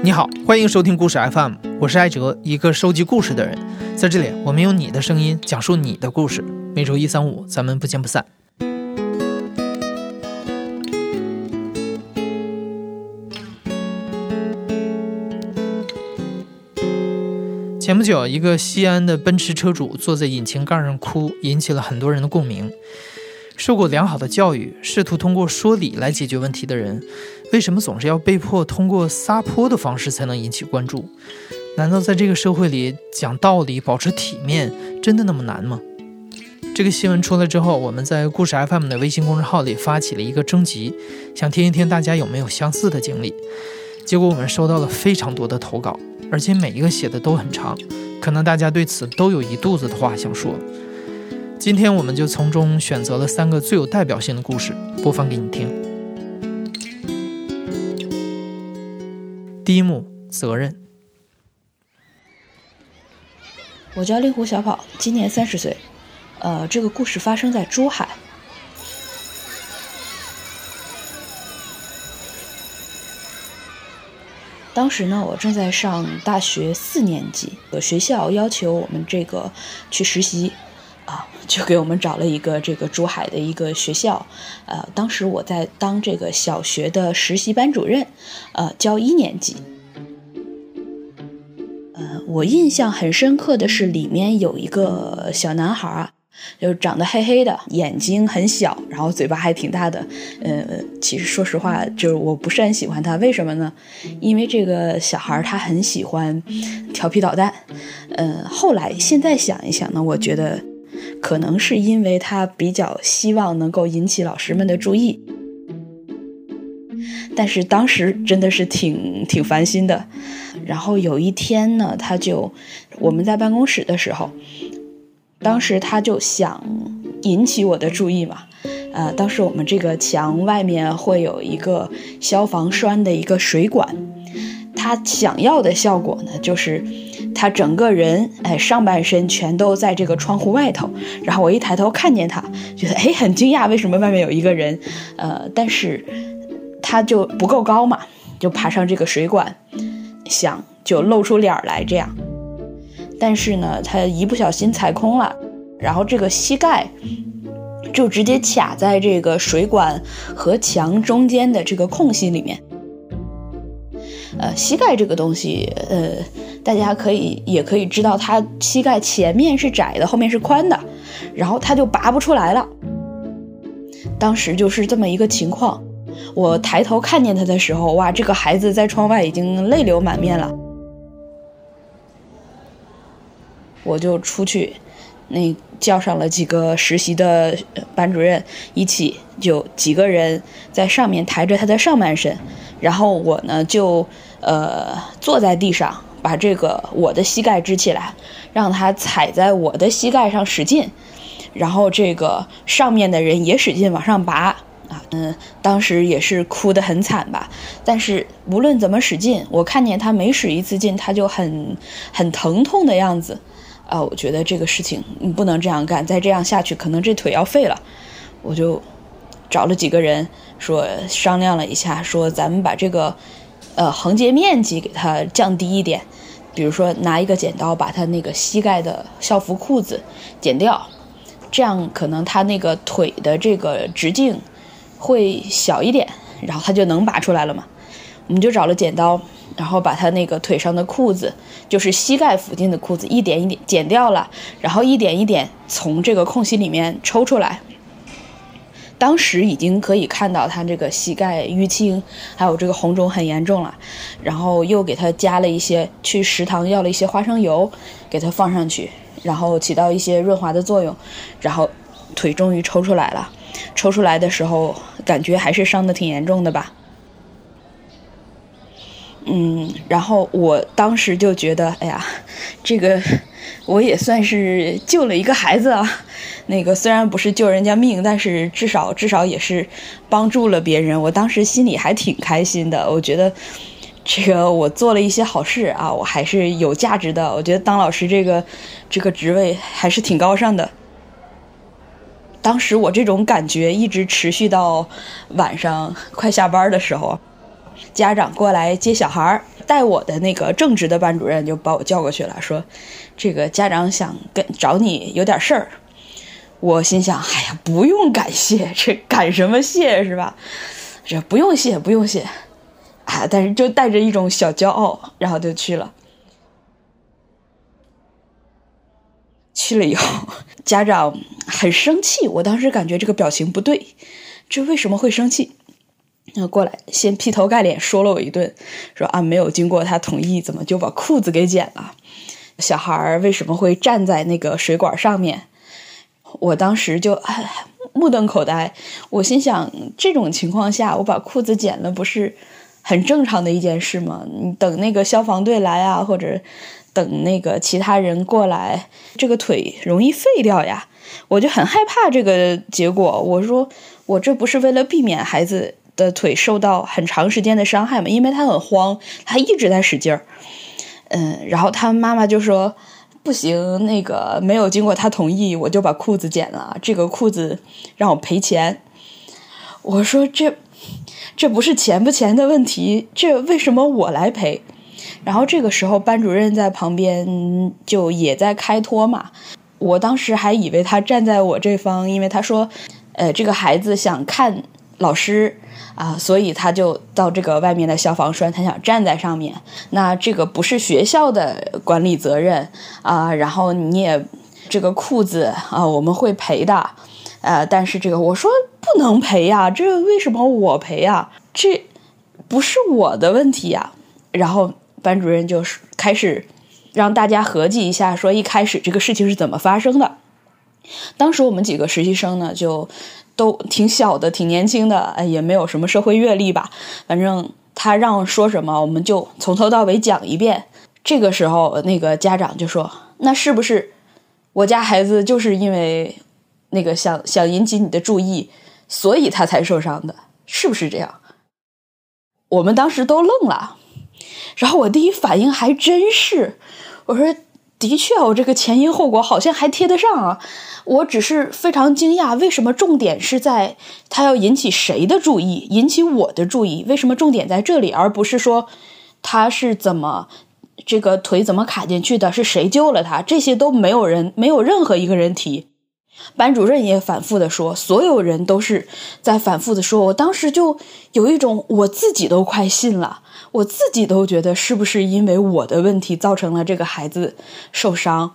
你好，欢迎收听故事 FM，我是艾哲，一个收集故事的人。在这里，我们用你的声音讲述你的故事。每周一、三、五，咱们不见不散。前不久，一个西安的奔驰车主坐在引擎盖上哭，引起了很多人的共鸣。受过良好的教育，试图通过说理来解决问题的人，为什么总是要被迫通过撒泼的方式才能引起关注？难道在这个社会里讲道理、保持体面，真的那么难吗？这个新闻出来之后，我们在故事 FM 的微信公众号里发起了一个征集，想听一听大家有没有相似的经历。结果我们收到了非常多的投稿，而且每一个写的都很长，可能大家对此都有一肚子的话想说。今天我们就从中选择了三个最有代表性的故事，播放给你听。第一幕，责任。我叫令狐小跑，今年三十岁。呃，这个故事发生在珠海。当时呢，我正在上大学四年级，学校要求我们这个去实习。啊，就给我们找了一个这个珠海的一个学校，呃，当时我在当这个小学的实习班主任，呃，教一年级。呃，我印象很深刻的是里面有一个小男孩啊，就长得黑黑的，眼睛很小，然后嘴巴还挺大的。呃，其实说实话，就是我不是很喜欢他，为什么呢？因为这个小孩他很喜欢调皮捣蛋。呃，后来现在想一想呢，我觉得。可能是因为他比较希望能够引起老师们的注意，但是当时真的是挺挺烦心的。然后有一天呢，他就我们在办公室的时候，当时他就想引起我的注意嘛。呃，当时我们这个墙外面会有一个消防栓的一个水管，他想要的效果呢，就是。他整个人，哎，上半身全都在这个窗户外头。然后我一抬头看见他，觉得哎，很惊讶，为什么外面有一个人？呃，但是他就不够高嘛，就爬上这个水管，想就露出脸来这样。但是呢，他一不小心踩空了，然后这个膝盖就直接卡在这个水管和墙中间的这个空隙里面。呃，膝盖这个东西，呃。大家可以也可以知道，他膝盖前面是窄的，后面是宽的，然后他就拔不出来了。当时就是这么一个情况。我抬头看见他的时候，哇，这个孩子在窗外已经泪流满面了。我就出去，那叫上了几个实习的班主任，一起就几个人在上面抬着他的上半身，然后我呢就呃坐在地上。把这个我的膝盖支起来，让他踩在我的膝盖上使劲，然后这个上面的人也使劲往上拔啊，嗯，当时也是哭得很惨吧。但是无论怎么使劲，我看见他每使一次劲，他就很很疼痛的样子，啊，我觉得这个事情你不能这样干，再这样下去可能这腿要废了。我就找了几个人说商量了一下，说咱们把这个。呃，横截面积给它降低一点，比如说拿一个剪刀把它那个膝盖的校服裤子剪掉，这样可能他那个腿的这个直径会小一点，然后他就能拔出来了嘛。我们就找了剪刀，然后把他那个腿上的裤子，就是膝盖附近的裤子一点一点剪掉了，然后一点一点从这个空隙里面抽出来。当时已经可以看到他这个膝盖淤青，还有这个红肿很严重了，然后又给他加了一些，去食堂要了一些花生油，给他放上去，然后起到一些润滑的作用，然后腿终于抽出来了。抽出来的时候，感觉还是伤的挺严重的吧。嗯，然后我当时就觉得，哎呀，这个我也算是救了一个孩子啊。那个虽然不是救人家命，但是至少至少也是帮助了别人。我当时心里还挺开心的，我觉得这个我做了一些好事啊，我还是有价值的。我觉得当老师这个这个职位还是挺高尚的。当时我这种感觉一直持续到晚上快下班的时候。家长过来接小孩儿，带我的那个正直的班主任就把我叫过去了，说这个家长想跟找你有点事儿。我心想，哎呀，不用感谢，这感什么谢是吧？这不用谢，不用谢，啊！但是就带着一种小骄傲，然后就去了。去了以后，家长很生气，我当时感觉这个表情不对，这为什么会生气？过来先劈头盖脸说了我一顿，说啊，没有经过他同意，怎么就把裤子给剪了？小孩为什么会站在那个水管上面？我当时就目瞪口呆，我心想，这种情况下我把裤子剪了，不是很正常的一件事吗？等那个消防队来啊，或者等那个其他人过来，这个腿容易废掉呀。我就很害怕这个结果。我说，我这不是为了避免孩子的腿受到很长时间的伤害嘛？因为他很慌，他一直在使劲儿。嗯，然后他妈妈就说。不行，那个没有经过他同意，我就把裤子剪了。这个裤子让我赔钱。我说这这不是钱不钱的问题，这为什么我来赔？然后这个时候班主任在旁边就也在开脱嘛。我当时还以为他站在我这方，因为他说，呃，这个孩子想看老师。啊，所以他就到这个外面的消防栓，他想站在上面。那这个不是学校的管理责任啊。然后你也这个裤子啊，我们会赔的。呃，但是这个我说不能赔呀，这为什么我赔呀？这不是我的问题呀。然后班主任就是开始让大家合计一下，说一开始这个事情是怎么发生的。当时我们几个实习生呢，就。都挺小的，挺年轻的，哎，也没有什么社会阅历吧。反正他让说什么，我们就从头到尾讲一遍。这个时候，那个家长就说：“那是不是我家孩子就是因为那个想想引起你的注意，所以他才受伤的？是不是这样？”我们当时都愣了，然后我第一反应还真是，我说。的确，我这个前因后果好像还贴得上啊！我只是非常惊讶，为什么重点是在他要引起谁的注意，引起我的注意？为什么重点在这里，而不是说他是怎么这个腿怎么卡进去的，是谁救了他？这些都没有人，没有任何一个人提。班主任也反复的说，所有人都是在反复的说。我当时就有一种，我自己都快信了。我自己都觉得是不是因为我的问题造成了这个孩子受伤？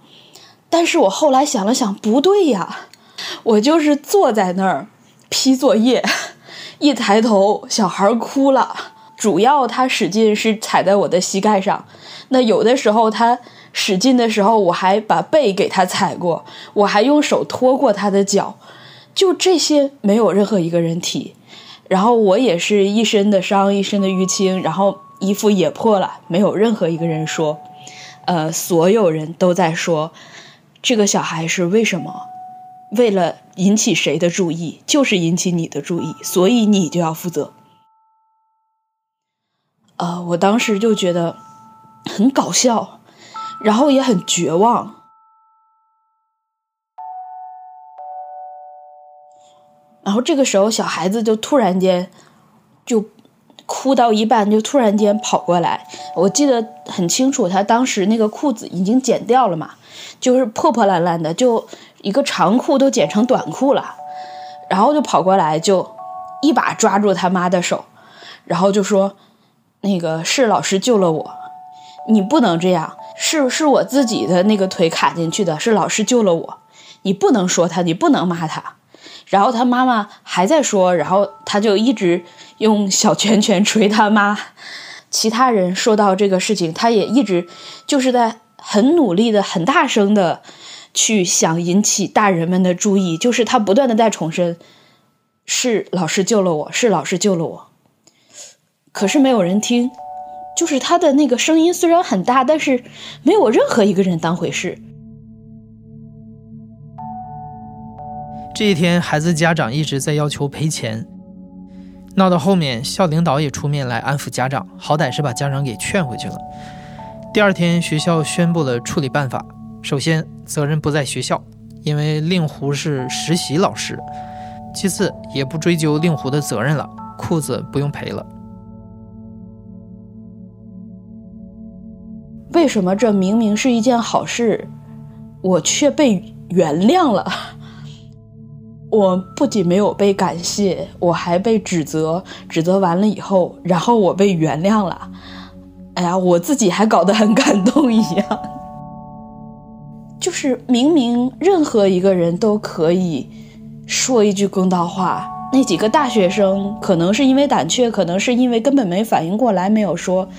但是我后来想了想，不对呀，我就是坐在那儿批作业，一抬头小孩哭了，主要他使劲是踩在我的膝盖上，那有的时候他使劲的时候，我还把背给他踩过，我还用手托过他的脚，就这些没有任何一个人提。然后我也是一身的伤，一身的淤青，然后衣服也破了，没有任何一个人说，呃，所有人都在说，这个小孩是为什么？为了引起谁的注意？就是引起你的注意，所以你就要负责。呃，我当时就觉得很搞笑，然后也很绝望。然后这个时候，小孩子就突然间就哭到一半，就突然间跑过来。我记得很清楚，他当时那个裤子已经剪掉了嘛，就是破破烂烂的，就一个长裤都剪成短裤了。然后就跑过来，就一把抓住他妈的手，然后就说：“那个是老师救了我，你不能这样，是是我自己的那个腿卡进去的，是老师救了我，你不能说他，你不能骂他。”然后他妈妈还在说，然后他就一直用小拳拳捶他妈。其他人说到这个事情，他也一直就是在很努力的、很大声的去想引起大人们的注意，就是他不断的在重申：是老师救了我，是老师救了我。可是没有人听，就是他的那个声音虽然很大，但是没有任何一个人当回事。这一天，孩子家长一直在要求赔钱，闹到后面，校领导也出面来安抚家长，好歹是把家长给劝回去了。第二天，学校宣布了处理办法：首先，责任不在学校，因为令狐是实习老师；其次，也不追究令狐的责任了，裤子不用赔了。为什么这明明是一件好事，我却被原谅了？我不仅没有被感谢，我还被指责。指责完了以后，然后我被原谅了。哎呀，我自己还搞得很感动一样。就是明明任何一个人都可以说一句公道话，那几个大学生可能是因为胆怯，可能是因为根本没反应过来，没有说。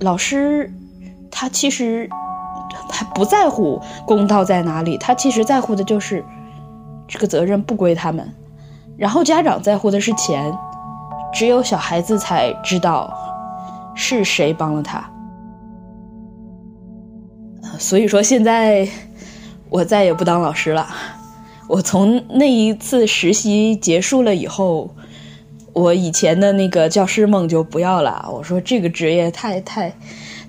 老师，他其实他不在乎公道在哪里，他其实在乎的就是。这个责任不归他们，然后家长在乎的是钱，只有小孩子才知道是谁帮了他。所以说现在我再也不当老师了。我从那一次实习结束了以后，我以前的那个教师梦就不要了。我说这个职业太太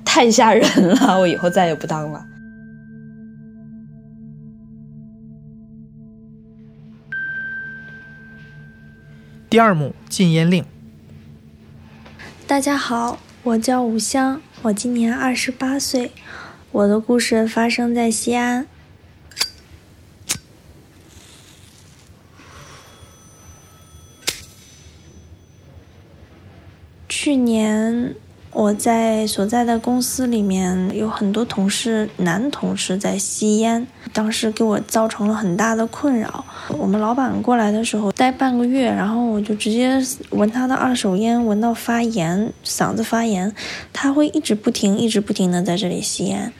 太吓人了，我以后再也不当了。第二幕禁烟令。大家好，我叫吴香，我今年二十八岁，我的故事发生在西安。去年。我在所在的公司里面有很多同事，男同事在吸烟，当时给我造成了很大的困扰。我们老板过来的时候待半个月，然后我就直接闻他的二手烟，闻到发炎，嗓子发炎。他会一直不停，一直不停的在这里吸烟。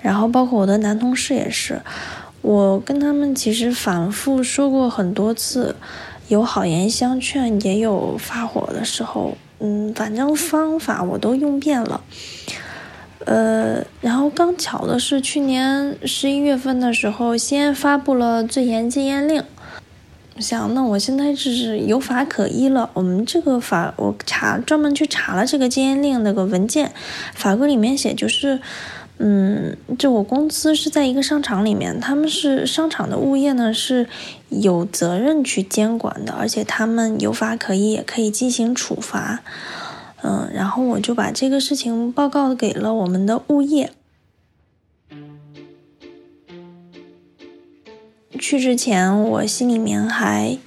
然后包括我的男同事也是，我跟他们其实反复说过很多次，有好言相劝，也有发火的时候。嗯，反正方法我都用遍了，呃，然后刚巧的是，去年十一月份的时候，西安发布了最严禁烟令。想，那我现在就是有法可依了。我们这个法，我查专门去查了这个禁烟令那个文件，法规里面写就是。嗯，就我公司是在一个商场里面，他们是商场的物业呢，是有责任去监管的，而且他们有法可依，也可以进行处罚。嗯，然后我就把这个事情报告给了我们的物业。去之前，我心里面还。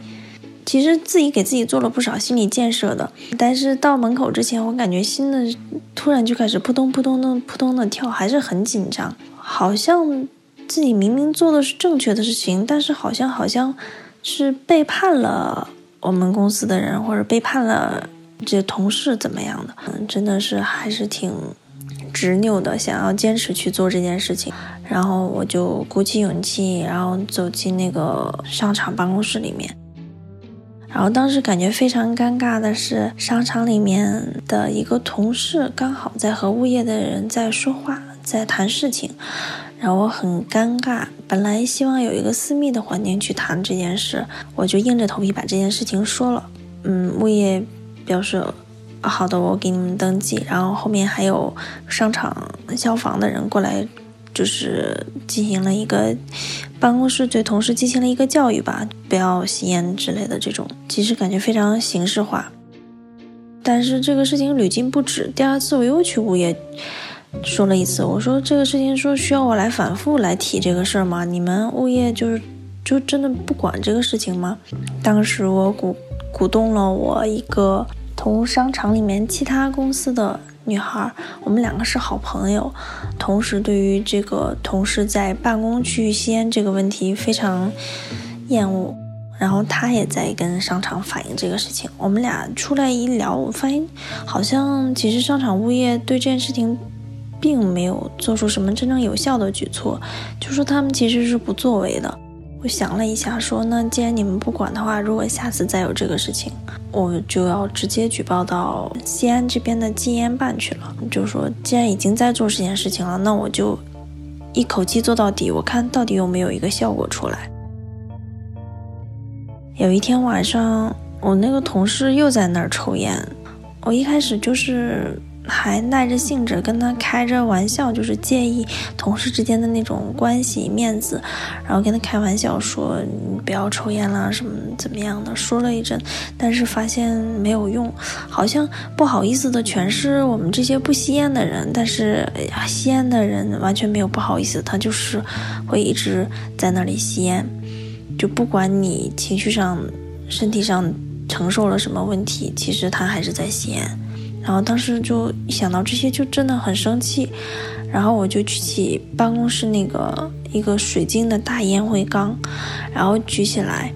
其实自己给自己做了不少心理建设的，但是到门口之前，我感觉心的突然就开始扑通扑通的扑通的跳，还是很紧张。好像自己明明做的是正确的事情，但是好像好像是背叛了我们公司的人，或者背叛了这同事怎么样的？嗯，真的是还是挺执拗的，想要坚持去做这件事情。然后我就鼓起勇气，然后走进那个商场办公室里面。然后当时感觉非常尴尬的是，商场里面的一个同事刚好在和物业的人在说话，在谈事情，然后我很尴尬。本来希望有一个私密的环境去谈这件事，我就硬着头皮把这件事情说了。嗯，物业表示好的，我给你们登记。然后后面还有商场消防的人过来。就是进行了一个办公室对同事进行了一个教育吧，不要吸烟之类的这种，其实感觉非常形式化。但是这个事情屡禁不止，第二次我又去物业说了一次，我说这个事情说需要我来反复来提这个事儿吗？你们物业就是就真的不管这个事情吗？当时我鼓鼓动了我一个同商场里面其他公司的。女孩，我们两个是好朋友，同时对于这个同事在办公区域吸烟这个问题非常厌恶，然后他也在跟商场反映这个事情。我们俩出来一聊，我发现好像其实商场物业对这件事情并没有做出什么真正有效的举措，就说他们其实是不作为的。我想了一下，说那既然你们不管的话，如果下次再有这个事情，我就要直接举报到西安这边的禁烟办去了。就说既然已经在做这件事情了，那我就一口气做到底，我看到底有没有一个效果出来。有一天晚上，我那个同事又在那儿抽烟，我一开始就是还耐着性子跟他开着玩笑，就是介意同事之间的那种关系面子，然后跟他开玩笑说你不要抽烟啦，什么怎么样的，说了一阵，但是发现没有用，好像不好意思的全是我们这些不吸烟的人，但是吸烟的人完全没有不好意思，他就是会一直在那里吸烟，就不管你情绪上、身体上承受了什么问题，其实他还是在吸烟。然后当时就想到这些，就真的很生气。然后我就举起办公室那个一个水晶的大烟灰缸，然后举起来，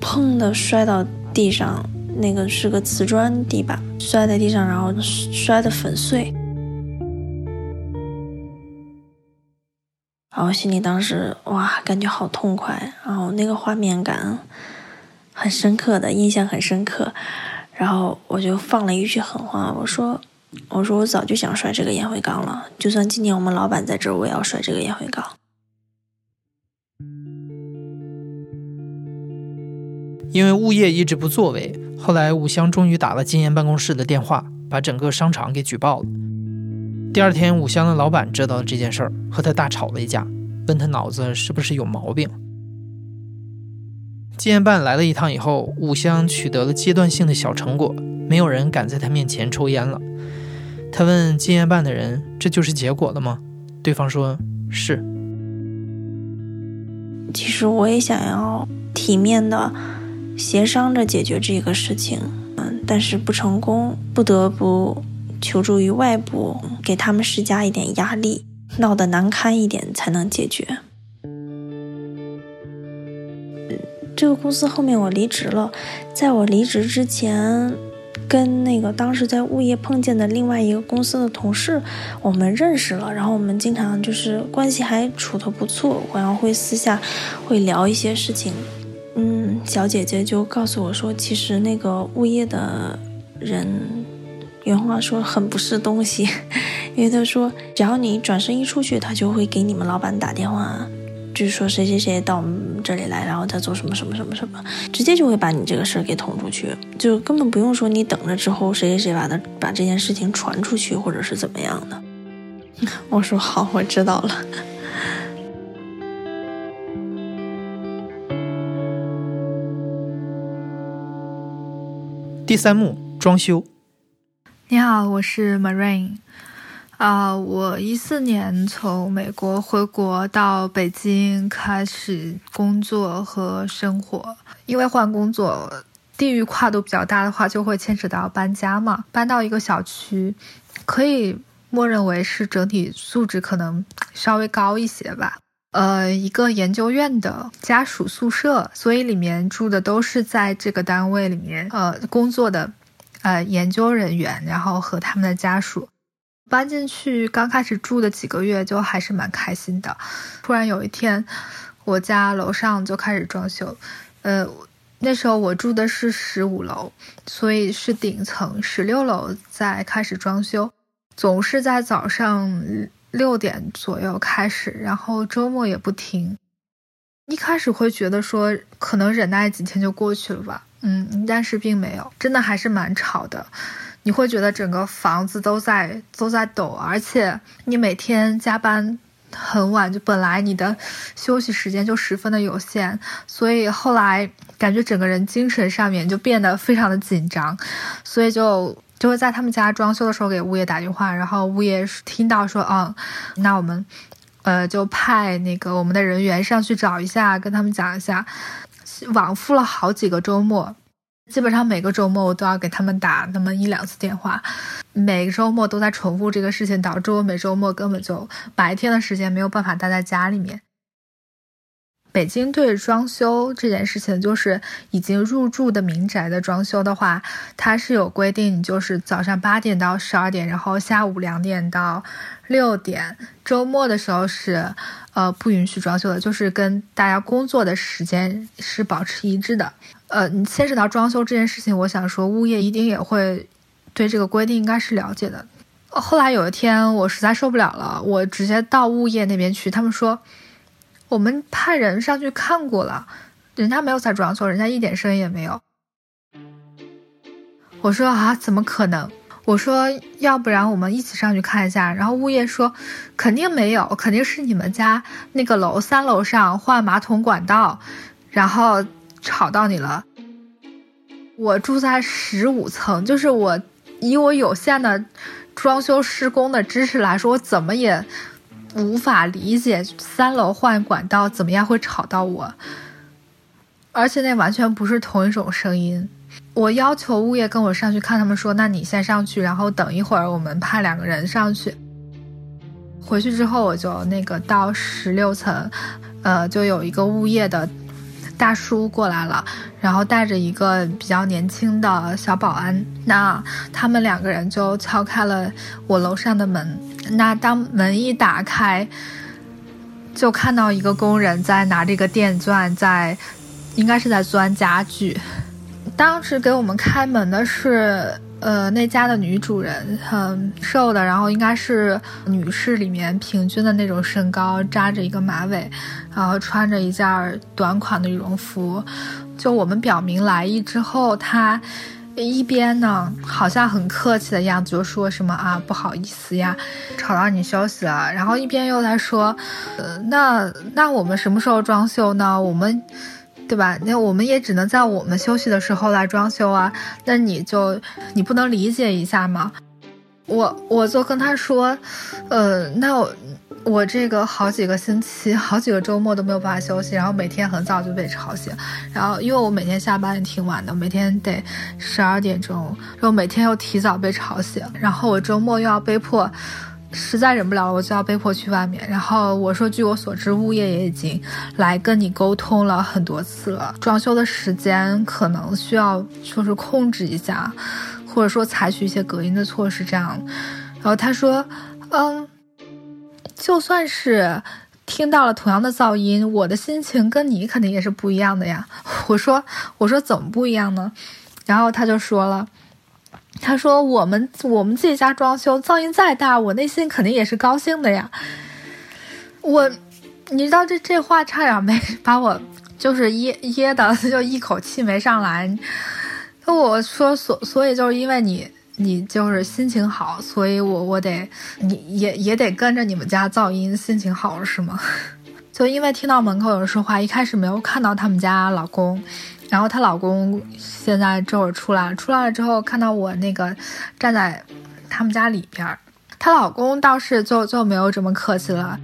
砰的摔到地上。那个是个瓷砖地板，摔在地上，然后摔得粉碎。然后心里当时哇，感觉好痛快，然后那个画面感很深刻的印象很深刻。然后我就放了一句狠话，我说：“我说我早就想摔这个烟灰缸了，就算今年我们老板在这，我也要摔这个烟灰缸。”因为物业一直不作为，后来武香终于打了金岩办公室的电话，把整个商场给举报了。第二天，武香的老板知道了这件事儿，和他大吵了一架，问他脑子是不是有毛病。金研办来了一趟以后，武香取得了阶段性的小成果，没有人敢在他面前抽烟了。他问金研办的人：“这就是结果了吗？”对方说：“是。”其实我也想要体面的协商着解决这个事情，嗯，但是不成功，不得不求助于外部，给他们施加一点压力，闹得难堪一点才能解决。这个公司后面我离职了，在我离职之前，跟那个当时在物业碰见的另外一个公司的同事，我们认识了，然后我们经常就是关系还处得不错，然后会私下会聊一些事情。嗯，小姐姐就告诉我说，其实那个物业的人，原话说很不是东西，因为他说只要你转身一出去，他就会给你们老板打电话。就是说谁谁谁到我们这里来，然后再做什么什么什么什么，直接就会把你这个事儿给捅出去，就根本不用说你等着之后谁谁谁把他把这件事情传出去，或者是怎么样的。我说好，我知道了。第三幕装修。你好，我是 Marine。啊，我一四年从美国回国到北京开始工作和生活。因为换工作，地域跨度比较大的话，就会牵扯到搬家嘛。搬到一个小区，可以默认为是整体素质可能稍微高一些吧。呃，一个研究院的家属宿舍，所以里面住的都是在这个单位里面呃工作的呃研究人员，然后和他们的家属。搬进去刚开始住的几个月就还是蛮开心的，突然有一天，我家楼上就开始装修，呃，那时候我住的是十五楼，所以是顶层，十六楼在开始装修，总是在早上六点左右开始，然后周末也不停。一开始会觉得说可能忍耐几天就过去了吧，嗯，但是并没有，真的还是蛮吵的。你会觉得整个房子都在都在抖，而且你每天加班很晚，就本来你的休息时间就十分的有限，所以后来感觉整个人精神上面就变得非常的紧张，所以就就会在他们家装修的时候给物业打电话，然后物业听到说，嗯，那我们呃就派那个我们的人员上去找一下，跟他们讲一下，往复了好几个周末。基本上每个周末我都要给他们打那么一两次电话，每个周末都在重复这个事情，导致我每周末根本就白天的时间没有办法待在家里面。北京对装修这件事情，就是已经入住的民宅的装修的话，它是有规定，就是早上八点到十二点，然后下午两点到六点，周末的时候是呃不允许装修的，就是跟大家工作的时间是保持一致的。呃，你牵扯到装修这件事情，我想说，物业一定也会对这个规定应该是了解的。后来有一天，我实在受不了了，我直接到物业那边去，他们说我们派人上去看过了，人家没有在装修，人家一点声音也没有。我说啊，怎么可能？我说，要不然我们一起上去看一下。然后物业说，肯定没有，肯定是你们家那个楼三楼上换马桶管道，然后吵到你了。我住在十五层，就是我以我有限的装修施工的知识来说，我怎么也无法理解三楼换管道怎么样会吵到我，而且那完全不是同一种声音。我要求物业跟我上去看，他们说：“那你先上去，然后等一会儿，我们派两个人上去。”回去之后，我就那个到十六层，呃，就有一个物业的大叔过来了，然后带着一个比较年轻的小保安。那他们两个人就敲开了我楼上的门。那当门一打开，就看到一个工人在拿这个电钻，在应该是在钻家具。当时给我们开门的是，呃，那家的女主人，很瘦的，然后应该是女士里面平均的那种身高，扎着一个马尾，然后穿着一件短款的羽绒服。就我们表明来意之后，她一边呢好像很客气的样子，就说什么啊不好意思呀，吵到你休息了，然后一边又在说，呃，那那我们什么时候装修呢？我们。对吧？那我们也只能在我们休息的时候来装修啊。那你就你不能理解一下吗？我我就跟他说，呃，那我我这个好几个星期、好几个周末都没有办法休息，然后每天很早就被吵醒，然后因为我每天下班也挺晚的，每天得十二点钟，然后每天又提早被吵醒，然后我周末又要被迫。实在忍不了了，我就要被迫去外面。然后我说，据我所知，物业也已经来跟你沟通了很多次了。装修的时间可能需要就是控制一下，或者说采取一些隔音的措施，这样。然后他说，嗯，就算是听到了同样的噪音，我的心情跟你肯定也是不一样的呀。我说，我说怎么不一样呢？然后他就说了。他说：“我们我们自己家装修，噪音再大，我内心肯定也是高兴的呀。”我，你知道这这话差点没把我就是噎噎的，就一口气没上来。那我说所所以就是因为你你就是心情好，所以我我得你也也得跟着你们家噪音心情好是吗？就因为听到门口有人说话，一开始没有看到他们家老公。然后她老公现在这会儿出来了，出来了之后看到我那个站在他们家里边儿，她老公倒是就就没有这么客气了。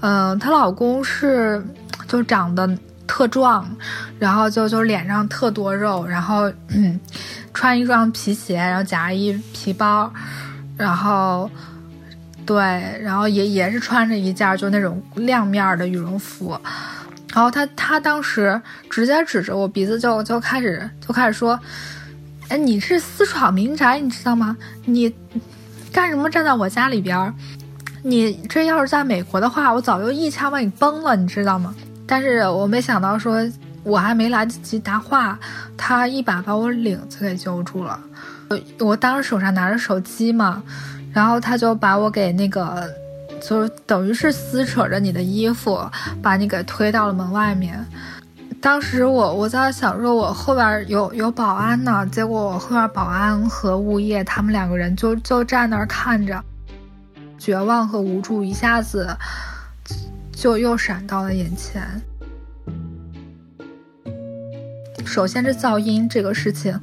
嗯，她老公是就长得特壮，然后就就脸上特多肉，然后穿一双皮鞋，然后夹一皮包，然后对，然后也也是穿着一件就那种亮面的羽绒服。然后他他当时直接指着我鼻子就就开始就开始说，哎，你是私闯民宅，你知道吗？你干什么站在我家里边？你这要是在美国的话，我早就一枪把你崩了，你知道吗？但是我没想到说，我还没来得及答话，他一把把我领子给揪住了。我当时手上拿着手机嘛，然后他就把我给那个。就是等于是撕扯着你的衣服，把你给推到了门外面。当时我我在想说，我后边有有保安呢，结果我后边保安和物业他们两个人就就站那儿看着，绝望和无助一下子就又闪到了眼前。首先是噪音这个事情，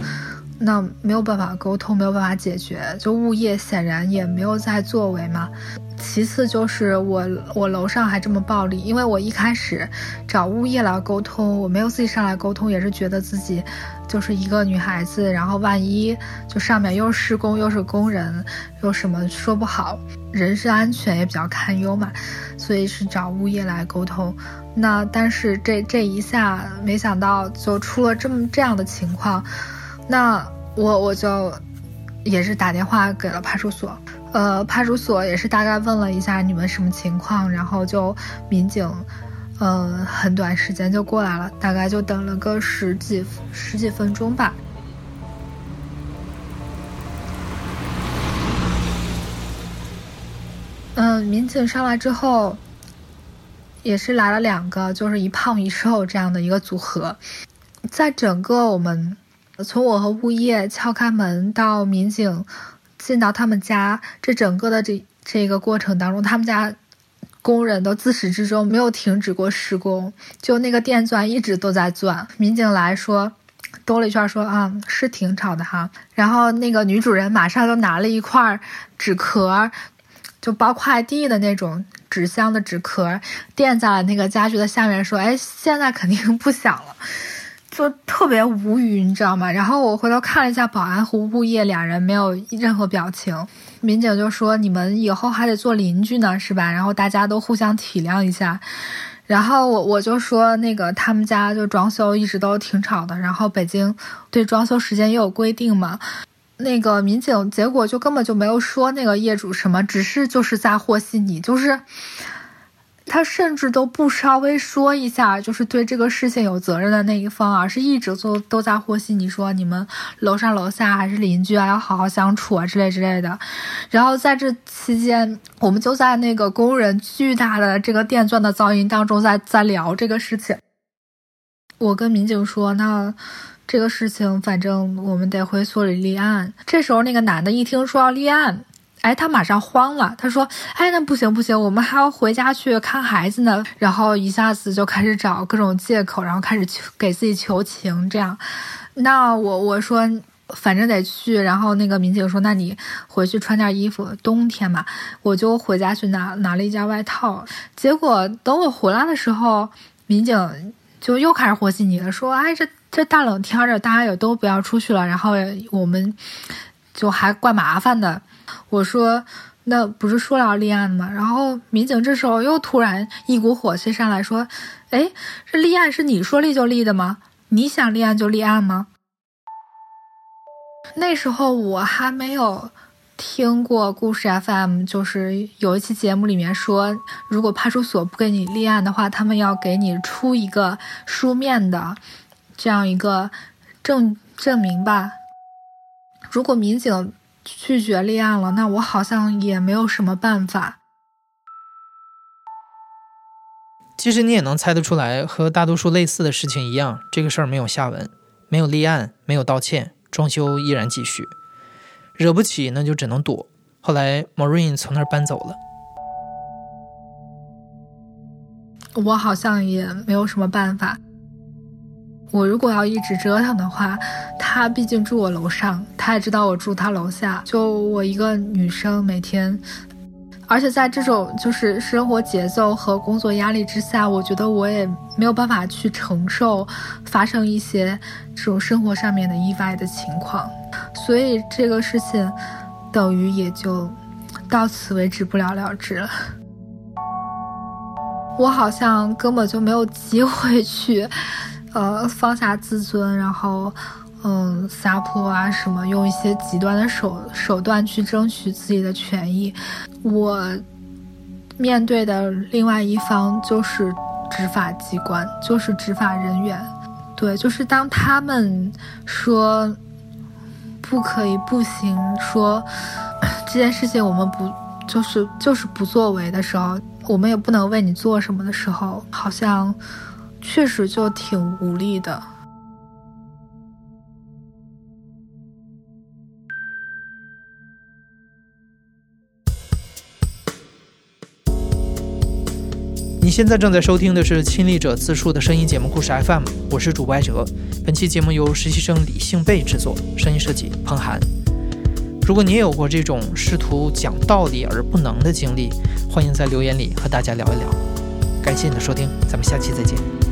那没有办法沟通，没有办法解决，就物业显然也没有在作为嘛。其次就是我我楼上还这么暴力，因为我一开始找物业来沟通，我没有自己上来沟通，也是觉得自己就是一个女孩子，然后万一就上面又是施工又是工人，又什么说不好，人身安全也比较堪忧嘛，所以是找物业来沟通。那但是这这一下没想到就出了这么这样的情况，那我我就也是打电话给了派出所。呃，派出所也是大概问了一下你们什么情况，然后就民警，呃，很短时间就过来了，大概就等了个十几十几分钟吧。嗯，民警上来之后，也是来了两个，就是一胖一瘦这样的一个组合，在整个我们从我和物业敲开门到民警进到他们家，这整个的这这个过程当中，他们家工人都自始至终没有停止过施工，就那个电钻一直都在钻。民警来说，兜了一圈说啊，是挺吵的哈。然后那个女主人马上就拿了一块纸壳，就包快递的那种纸箱的纸壳，垫在了那个家具的下面，说，哎，现在肯定不响了。就特别无语，你知道吗？然后我回头看了一下保安和物业俩人没有任何表情，民警就说：“你们以后还得做邻居呢，是吧？”然后大家都互相体谅一下。然后我我就说那个他们家就装修一直都挺吵的，然后北京对装修时间也有规定嘛。那个民警结果就根本就没有说那个业主什么，只是就是在和稀泥，就是。他甚至都不稍微说一下，就是对这个事情有责任的那一方，而是一直都都在和稀泥，说你们楼上楼下还是邻居啊，要好好相处啊之类之类的。然后在这期间，我们就在那个工人巨大的这个电钻的噪音当中，在在聊这个事情。我跟民警说，那这个事情反正我们得回所里立案。这时候那个男的一听说要立案。哎，他马上慌了，他说：“哎，那不行不行，我们还要回家去看孩子呢。”然后一下子就开始找各种借口，然后开始求给自己求情。这样，那我我说反正得去。然后那个民警说：“那你回去穿件衣服，冬天嘛。”我就回家去拿拿了一件外套。结果等我回来的时候，民警就又开始和稀泥了，说：“哎，这这大冷天的，大家也都不要出去了。”然后我们就还怪麻烦的。我说，那不是说要立案吗？然后民警这时候又突然一股火气上来说：“哎，这立案是你说立就立的吗？你想立案就立案吗？”那时候我还没有听过故事 FM，就是有一期节目里面说，如果派出所不给你立案的话，他们要给你出一个书面的这样一个证证明吧。如果民警。拒绝立案了，那我好像也没有什么办法。其实你也能猜得出来，和大多数类似的事情一样，这个事儿没有下文，没有立案，没有道歉，装修依然继续。惹不起，那就只能躲。后来 Marine 从那儿搬走了，我好像也没有什么办法。我如果要一直折腾的话，他毕竟住我楼上，他也知道我住他楼下。就我一个女生，每天，而且在这种就是生活节奏和工作压力之下，我觉得我也没有办法去承受发生一些这种生活上面的意外的情况，所以这个事情等于也就到此为止，不了了之了。我好像根本就没有机会去。呃，放下自尊，然后，嗯，撒泼啊，什么，用一些极端的手手段去争取自己的权益。我面对的另外一方就是执法机关，就是执法人员。对，就是当他们说不可以、不行，说这件事情我们不就是就是不作为的时候，我们也不能为你做什么的时候，好像。确实就挺无力的。你现在正在收听的是亲历者自述的声音节目故事 FM，我是主播艾哲。本期节目由实习生李幸贝制作，声音设计彭涵。如果你也有过这种试图讲道理而不能的经历，欢迎在留言里和大家聊一聊。感谢你的收听，咱们下期再见。